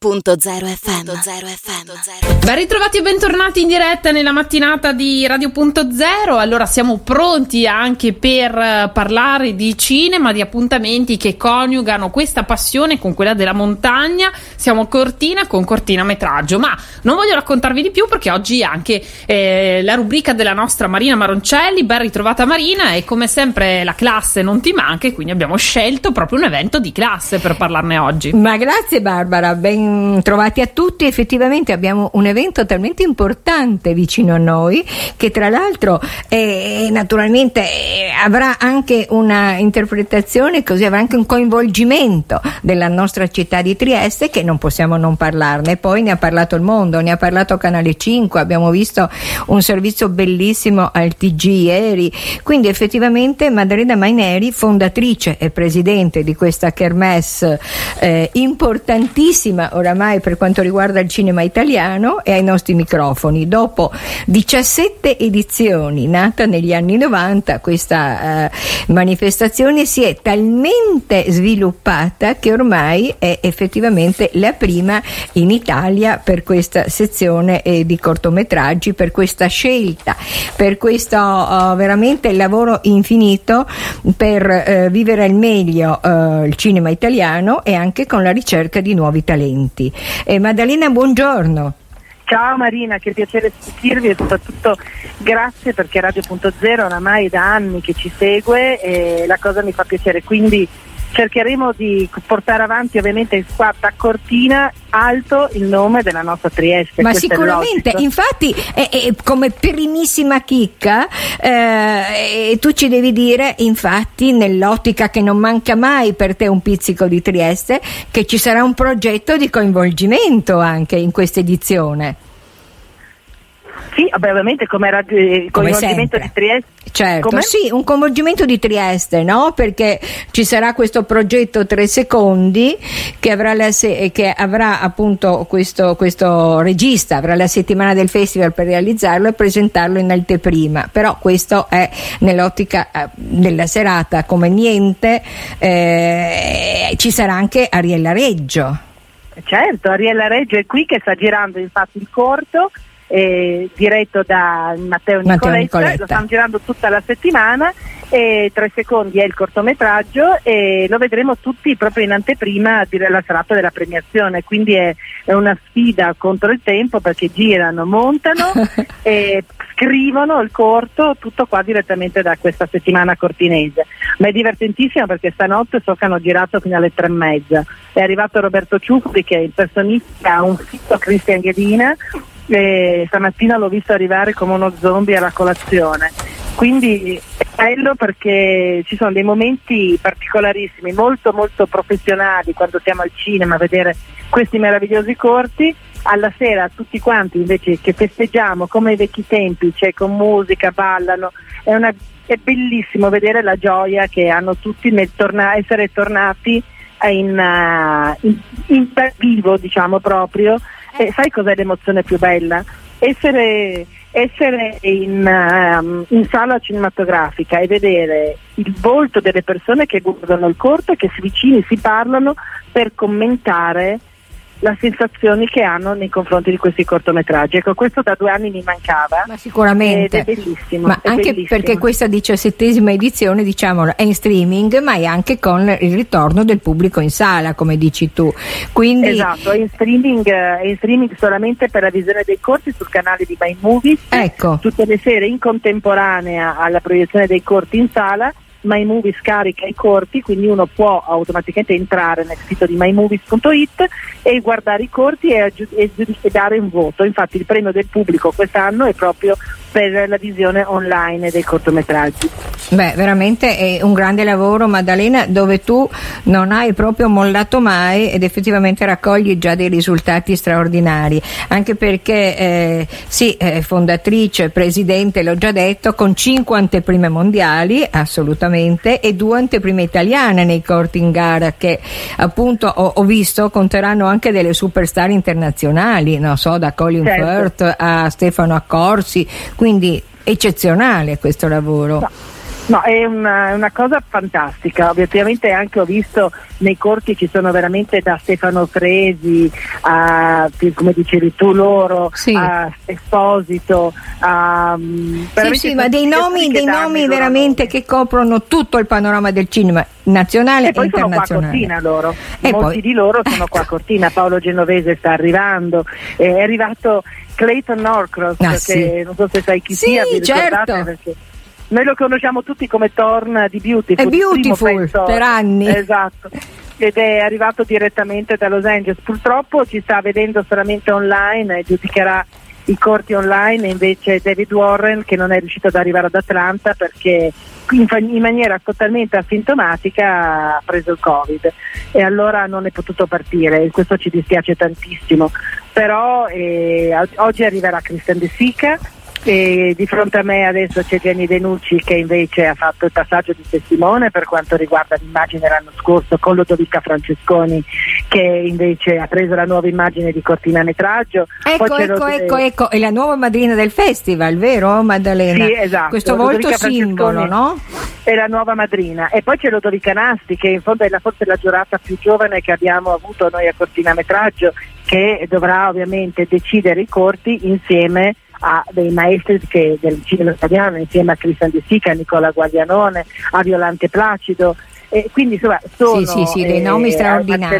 Punto zero FM. FM. Ben ritrovati e bentornati in diretta nella mattinata di Radio Punto Zero. Allora siamo pronti anche per eh, parlare di cinema, di appuntamenti che coniugano questa passione con quella della montagna. Siamo cortina con cortina metraggio, ma non voglio raccontarvi di più perché oggi anche eh, la rubrica della nostra Marina Maroncelli. Ben ritrovata Marina e come sempre la classe non ti manca e quindi abbiamo scelto proprio un evento di classe per parlarne oggi. Ma grazie Barbara, ben trovati a tutti. Effettivamente abbiamo un evento talmente importante vicino a noi che tra l'altro eh, naturalmente eh, avrà anche una interpretazione, così avrà anche un coinvolgimento della nostra città di Trieste che non possiamo non parlarne. Poi ne ha parlato il mondo, ne ha parlato Canale 5, abbiamo visto un servizio bellissimo al TG ieri. Quindi effettivamente Maddalena Maineri, fondatrice e presidente di questa kermesse eh, importantissima oramai per quanto riguarda il cinema italiano e ai nostri microfoni. Dopo 17 edizioni, nata negli anni 90, questa eh, manifestazione si è talmente sviluppata che ormai è effettivamente la prima in Italia per questa sezione eh, di cortometraggi, per questa scelta, per questo uh, veramente lavoro infinito per uh, vivere al meglio uh, il cinema italiano e anche con la ricerca di nuovi talenti avanti. Eh, Maddalena, buongiorno. Ciao Marina, che piacere sentirvi e soprattutto grazie perché Radio.0 oramai da anni che ci segue e la cosa mi fa piacere, quindi cercheremo di portare avanti ovviamente qua da Cortina alto il nome della nostra Trieste. Ma sicuramente, infatti eh, eh, come primissima chicca eh, tu ci devi dire infatti nell'ottica che non manca mai per te un pizzico di Trieste che ci sarà un progetto di coinvolgimento anche in questa edizione. Sì, ovviamente come era il coinvolgimento di Trieste. Certo, come? sì, un coinvolgimento di Trieste, no? Perché ci sarà questo progetto Tre Secondi che avrà, la se- che avrà appunto questo, questo, regista, avrà la settimana del festival per realizzarlo e presentarlo in anteprima. Però questo è nell'ottica eh, della serata come niente. Eh, ci sarà anche Ariella Reggio. Certo, Ariella Reggio è qui che sta girando infatti il corto eh, diretto da Matteo Nicoletta, Matteo Nicoletta, lo stiamo girando tutta la settimana e tre secondi è il cortometraggio e lo vedremo tutti proprio in anteprima della serata della premiazione, quindi è, è una sfida contro il tempo perché girano, montano e scrivono il corto tutto qua direttamente da questa settimana cortinese. Ma è divertentissimo perché stanotte so che hanno girato fino alle tre e mezza. È arrivato Roberto Ciuffi che impersonifica un fitto Cristian Ghedina e stamattina l'ho visto arrivare come uno zombie alla colazione. Quindi è bello perché ci sono dei momenti particolarissimi, molto molto professionali quando siamo al cinema a vedere questi meravigliosi corti. Alla sera tutti quanti invece che festeggiamo come ai vecchi tempi, cioè con musica, ballano, è, una, è bellissimo vedere la gioia che hanno tutti nel torna- essere tornati in, uh, in, in vivo, diciamo proprio, e sai cos'è l'emozione più bella? Essere, essere in, um, in, sala cinematografica e vedere il volto delle persone che guardano il corto e che si vicini, si parlano per commentare le sensazioni che hanno nei confronti di questi cortometraggi. Ecco, questo da due anni mi mancava. Ma sicuramente. Ed è bellissimo. Ma è anche bellissimo. perché questa diciassettesima edizione, diciamolo, è in streaming, ma è anche con il ritorno del pubblico in sala, come dici tu. Quindi... Esatto, è in streaming, è in streaming solamente per la visione dei corti sul canale di My Movies. Ecco. Tutte le sere in contemporanea alla proiezione dei corti in sala MyMovies carica i corti, quindi uno può automaticamente entrare nel sito di mymovies.it e guardare i corti e, e, e dare un voto. Infatti il premio del pubblico quest'anno è proprio per la visione online dei cortometraggi. Beh, veramente è un grande lavoro Maddalena dove tu non hai proprio mollato mai ed effettivamente raccogli già dei risultati straordinari, anche perché eh, sì, eh, fondatrice, presidente, l'ho già detto, con cinque anteprime mondiali, assolutamente, e due anteprime italiane nei corti in gara che appunto ho, ho visto conteranno anche delle superstar internazionali, non so, da Colin certo. Firth a Stefano Accorsi, quindi eccezionale questo lavoro. No. No, è una, una, cosa fantastica, ovviamente anche ho visto nei corti ci sono veramente da Stefano Fresi a, come dicevi tu loro, sì. a Esposito, a... Mm, sì, sì, ma dei nomi, dei nomi veramente che coprono tutto il panorama del cinema nazionale e, e internazionale. Sono qua a Cortina loro, e molti poi... di loro sono qua a Cortina, Paolo Genovese sta arrivando, è arrivato Clayton Norcross ah, che non so se sai chi sia, vi certo. perché noi lo conosciamo tutti come Thorn di Beautiful. È Beautiful per anni. Esatto. Ed è arrivato direttamente da Los Angeles. Purtroppo ci sta vedendo solamente online e giudicherà i corti online invece David Warren che non è riuscito ad arrivare ad Atlanta perché in, maniera totalmente asintomatica ha preso il covid e allora non è potuto partire e questo ci dispiace tantissimo però eh, oggi arriverà Christian De Sica e di fronte a me adesso c'è Jenny Denucci che invece ha fatto il passaggio di testimone per quanto riguarda l'immagine l'anno scorso con Lodovica Francesconi che invece ha preso la nuova immagine di cortinametraggio. Ecco, ecco, ecco, ecco, è la nuova madrina del festival, vero Maddalena? Sì, esatto. Questo volto simbolo, no? È la nuova madrina. E poi c'è Lodovica Nasti che in fondo è la, forse la giurata più giovane che abbiamo avuto noi a cortinametraggio che dovrà ovviamente decidere i corti insieme a dei maestri che, del cinema italiano insieme a Cristian De Sica, a Nicola Guaglianone, a Violante Placido e quindi insomma sono sì, sì, sì, dei nomi eh, straordinari.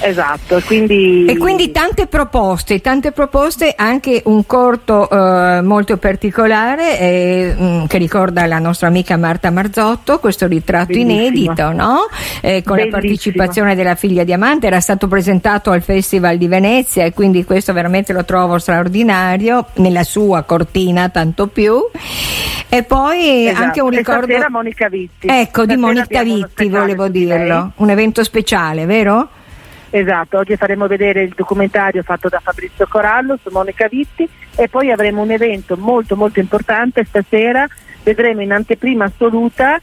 Esatto, quindi... E quindi tante proposte, tante proposte, anche un corto eh, molto particolare eh, mh, mm, che ricorda la nostra amica Marta Marzotto, questo ritratto Bellissimo. inedito, no? eh, con Bellissimo. la partecipazione della figlia Diamante, era stato presentato al Festival di Venezia e quindi questo veramente lo trovo straordinario, nella sua cortina tanto più. E poi esatto. anche un ricordo... Monica Vitti. Ecco, di Monica Vitti volevo dirlo, un evento speciale, vero? Esatto, oggi faremo vedere il documentario fatto da Fabrizio Corallo su Monica Vitti e poi avremo un evento molto molto importante stasera, vedremo in anteprima assoluta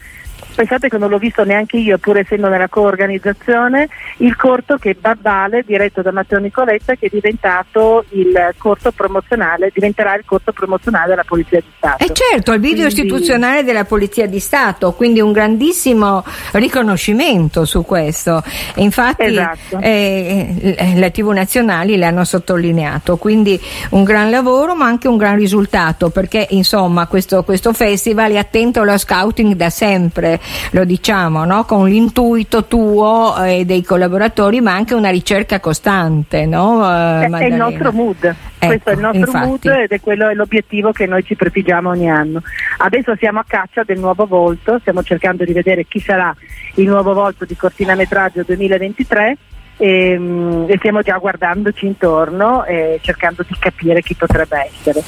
pensate che non l'ho visto neanche io, pur essendo nella coorganizzazione, il corto che Babbale, diretto da Matteo Nicoletta, che è diventato il corto promozionale, diventerà il corto promozionale della Polizia di Stato. E eh certo, il video quindi... istituzionale della Polizia di Stato, quindi un grandissimo riconoscimento su questo. Infatti esatto. eh, eh la TV Nazionali l'hanno sottolineato, quindi un gran lavoro ma anche un gran risultato perché insomma questo, questo festival è attento allo scouting da sempre lo diciamo, no? con l'intuito tuo e dei collaboratori, ma anche una ricerca costante. No, eh, è il nostro mood. Ecco, Questo è il nostro infatti. mood ed è quello è l'obiettivo che noi ci prefiggiamo ogni anno. Adesso siamo a caccia del nuovo volto, stiamo cercando di vedere chi sarà il nuovo volto di cortinametraggio 2023 e, mm, e stiamo già guardandoci intorno e cercando di capire chi potrebbe essere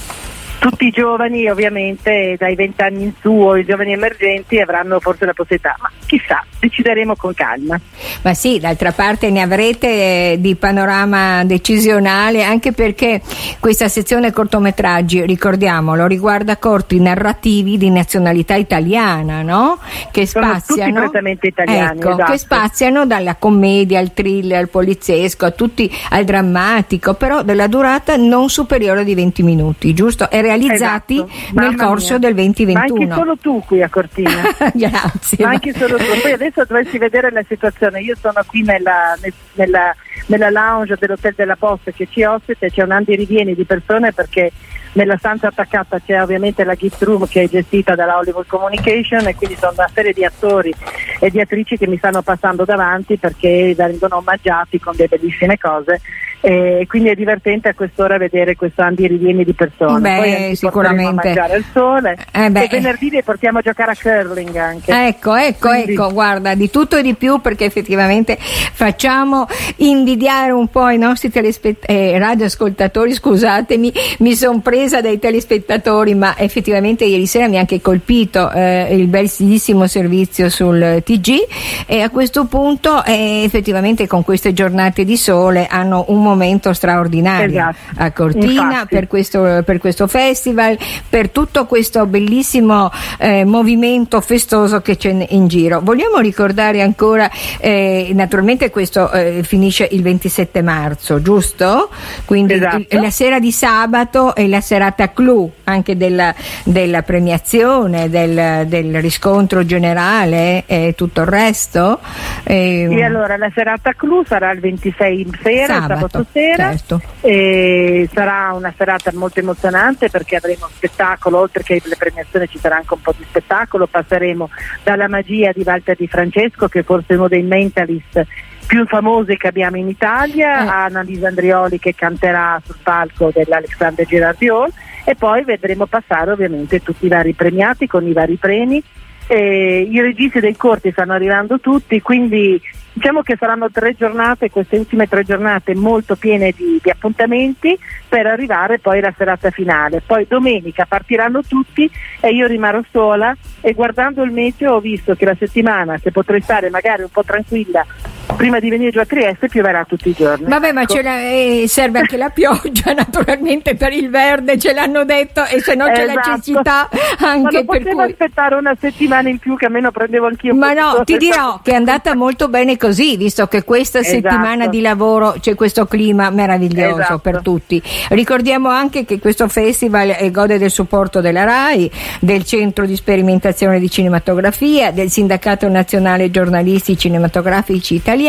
tutti i giovani ovviamente dai 20 anni in su o i giovani emergenti avranno forse la possibilità, ma chissà, decideremo con calma. Ma sì, d'altra parte ne avrete eh, di panorama decisionale anche perché questa sezione cortometraggi, ricordiamolo, riguarda corti narrativi di nazionalità italiana, no? Che spaziano, completamente italiani, ecco, esatto. che spaziano dalla commedia al thriller, al poliziesco, a tutti, al drammatico, però della durata non superiore di 20 minuti, giusto? È realizzati esatto. nel corso mia. del 2021. Ma anche solo tu qui a Cortina. Grazie. Ma anche solo tu. Poi adesso dovresti vedere la situazione. Io sono qui nella, nella, nella lounge dell'Hotel della Posta che ci ospita e c'è un andi rivieni di persone perché nella stanza attaccata c'è ovviamente la gift room che è gestita dalla Hollywood Communication e quindi sono una serie di attori e di attrici che mi stanno passando davanti perché vengono omaggiati con delle bellissime cose e quindi è divertente a quest'ora vedere questo rivieni di persone. Beh, Poi sicuramente. mangiare al sole eh e venerdì li portiamo a giocare a curling anche. Ecco, ecco, quindi. ecco, guarda, di tutto e di più perché effettivamente facciamo invidiare un po' i nostri telespett- eh, radioascoltatori, scusatemi, mi sono presa dai telespettatori, ma effettivamente ieri sera mi ha anche colpito eh, il bellissimo servizio sul TG e a questo punto eh, effettivamente con queste giornate di sole hanno un momento straordinario esatto. a Cortina per questo, per questo, festival, per tutto questo bellissimo eh, movimento festoso che c'è in giro. Vogliamo ricordare ancora, eh, naturalmente questo eh, finisce il 27 marzo, giusto? Quindi esatto. la sera di sabato e la, serata clou anche della, della premiazione, del, del, riscontro generale e tutto il resto. E, sì, allora la serata clou sarà il 26 sera, sabato, sabato sera, certo. sarà una serata molto emozionante perché avremo spettacolo, oltre che le premiazioni ci sarà anche un po' di spettacolo, passeremo dalla magia di Walter Di Francesco che è forse uno dei mentalist più famose che abbiamo in Italia, eh. Annalisa Andrioli che canterà sul palco dell'Alexander Girardiol e poi vedremo passare ovviamente tutti i vari premiati con i vari premi. Eh, I registi dei corti stanno arrivando tutti, quindi Diciamo che saranno tre giornate, queste ultime tre giornate molto piene di, di, appuntamenti per arrivare poi alla serata finale. Poi domenica partiranno tutti e io rimarrò sola e guardando il meteo ho visto che la settimana, se potrei stare magari un po' tranquilla prima di venire giù a Trieste pioverà tutti i giorni. Vabbè, ma ecco. eh, serve anche la pioggia naturalmente per il verde, ce l'hanno detto e se no c'è la esatto. cecità anche ma per cui aspettare una settimana in più che almeno prendevo anch'io. Ma no, ti dirò che è andata molto bene così, visto che questa esatto. settimana di lavoro c'è questo clima meraviglioso esatto. per tutti. Ricordiamo anche che questo festival eh, gode del supporto della RAI, del Centro di Sperimentazione di Cinematografia, del Sindacato Nazionale Giornalisti Cinematografici Italiani,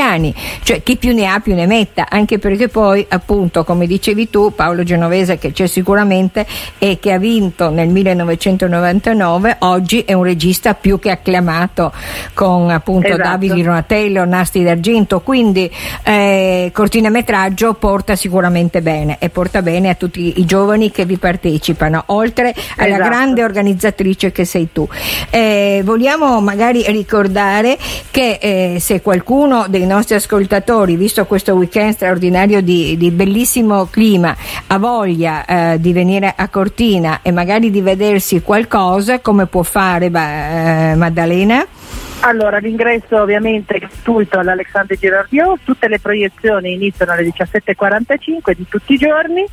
cioè chi più ne ha più ne metta, anche perché poi appunto come dicevi tu Paolo Genovese che c'è sicuramente e che ha vinto nel 1999, oggi è un regista più che acclamato con appunto esatto. Davide Donatello, Nasti d'Argento d'argento, quindi eh, cortinametraggio porta sicuramente bene e porta bene a tutti i giovani che vi partecipano, oltre alla esatto. grande organizzatrice che sei tu. Eh, vogliamo magari ricordare che eh, se qualcuno dei nostri ascoltatori, visto questo weekend straordinario di, di bellissimo clima, ha voglia eh, di venire a Cortina e magari di vedersi qualcosa, come può fare eh, Maddalena? Allora, l'ingresso ovviamente è gratuito all'Alexandre Girardiot, tutte le proiezioni iniziano alle 17.45 di tutti i giorni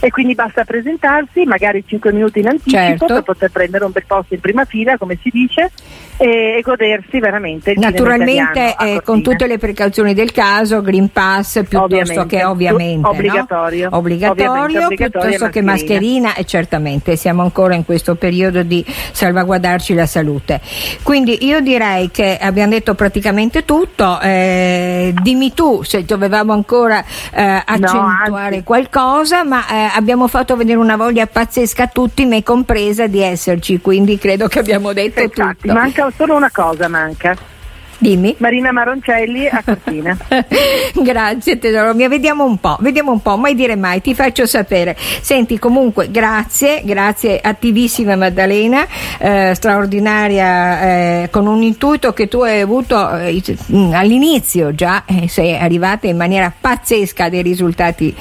e quindi basta presentarsi magari 5 minuti in anticipo certo. per poter prendere un bel posto in prima fila come si dice e, godersi veramente il naturalmente eh, con tutte le precauzioni del caso Green Pass piuttosto ovviamente. che ovviamente obbligatorio, no? obbligatorio, obbligatorio piuttosto che mascherina e certamente siamo ancora in questo periodo di salvaguardarci la salute quindi io direi che abbiamo detto praticamente tutto eh, dimmi tu se dovevamo ancora eh, accentuare no, qualcosa ma eh, abbiamo fatto vedere una voglia pazzesca a tutti, me compresa, di esserci, quindi credo che abbiamo detto Infatti, tutto. Solo una cosa, manca. Dimmi. Marina Maroncelli a Cortina. grazie tesoro mia, vediamo un po', vediamo un po', mai dire mai, ti faccio sapere. Senti comunque grazie, grazie attivissima Maddalena, eh, straordinaria, eh, con un intuito che tu hai avuto eh, all'inizio già, eh, sei arrivata in maniera pazzesca a dei risultati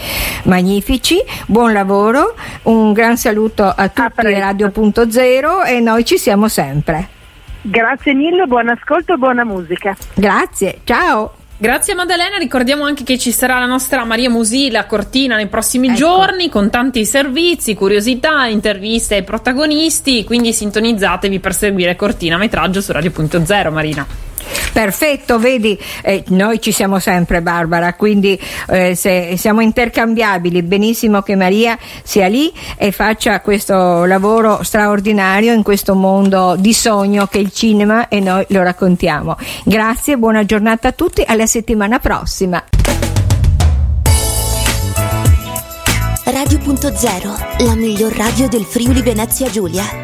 magnifici. Buon lavoro, un gran saluto a tutti a Radio.0 e noi ci siamo sempre. Grazie mille, buon ascolto e buona musica. Grazie, ciao. Grazie Maddalena, ricordiamo anche che ci sarà la nostra Maria Musila a Cortina nei prossimi ecco. giorni con tanti servizi, curiosità, interviste ai protagonisti, quindi sintonizzatevi per seguire Cortina Metraggio su Radio.0 Marina. Perfetto, vedi, eh, noi ci siamo sempre Barbara, quindi eh, se siamo intercambiabili, benissimo che Maria sia lì e faccia questo lavoro straordinario in questo mondo di sogno che è il cinema e noi lo raccontiamo. Grazie, buona giornata a tutti, alla settimana prossima. Radio.0, la miglior radio del Friuli Venezia Giulia.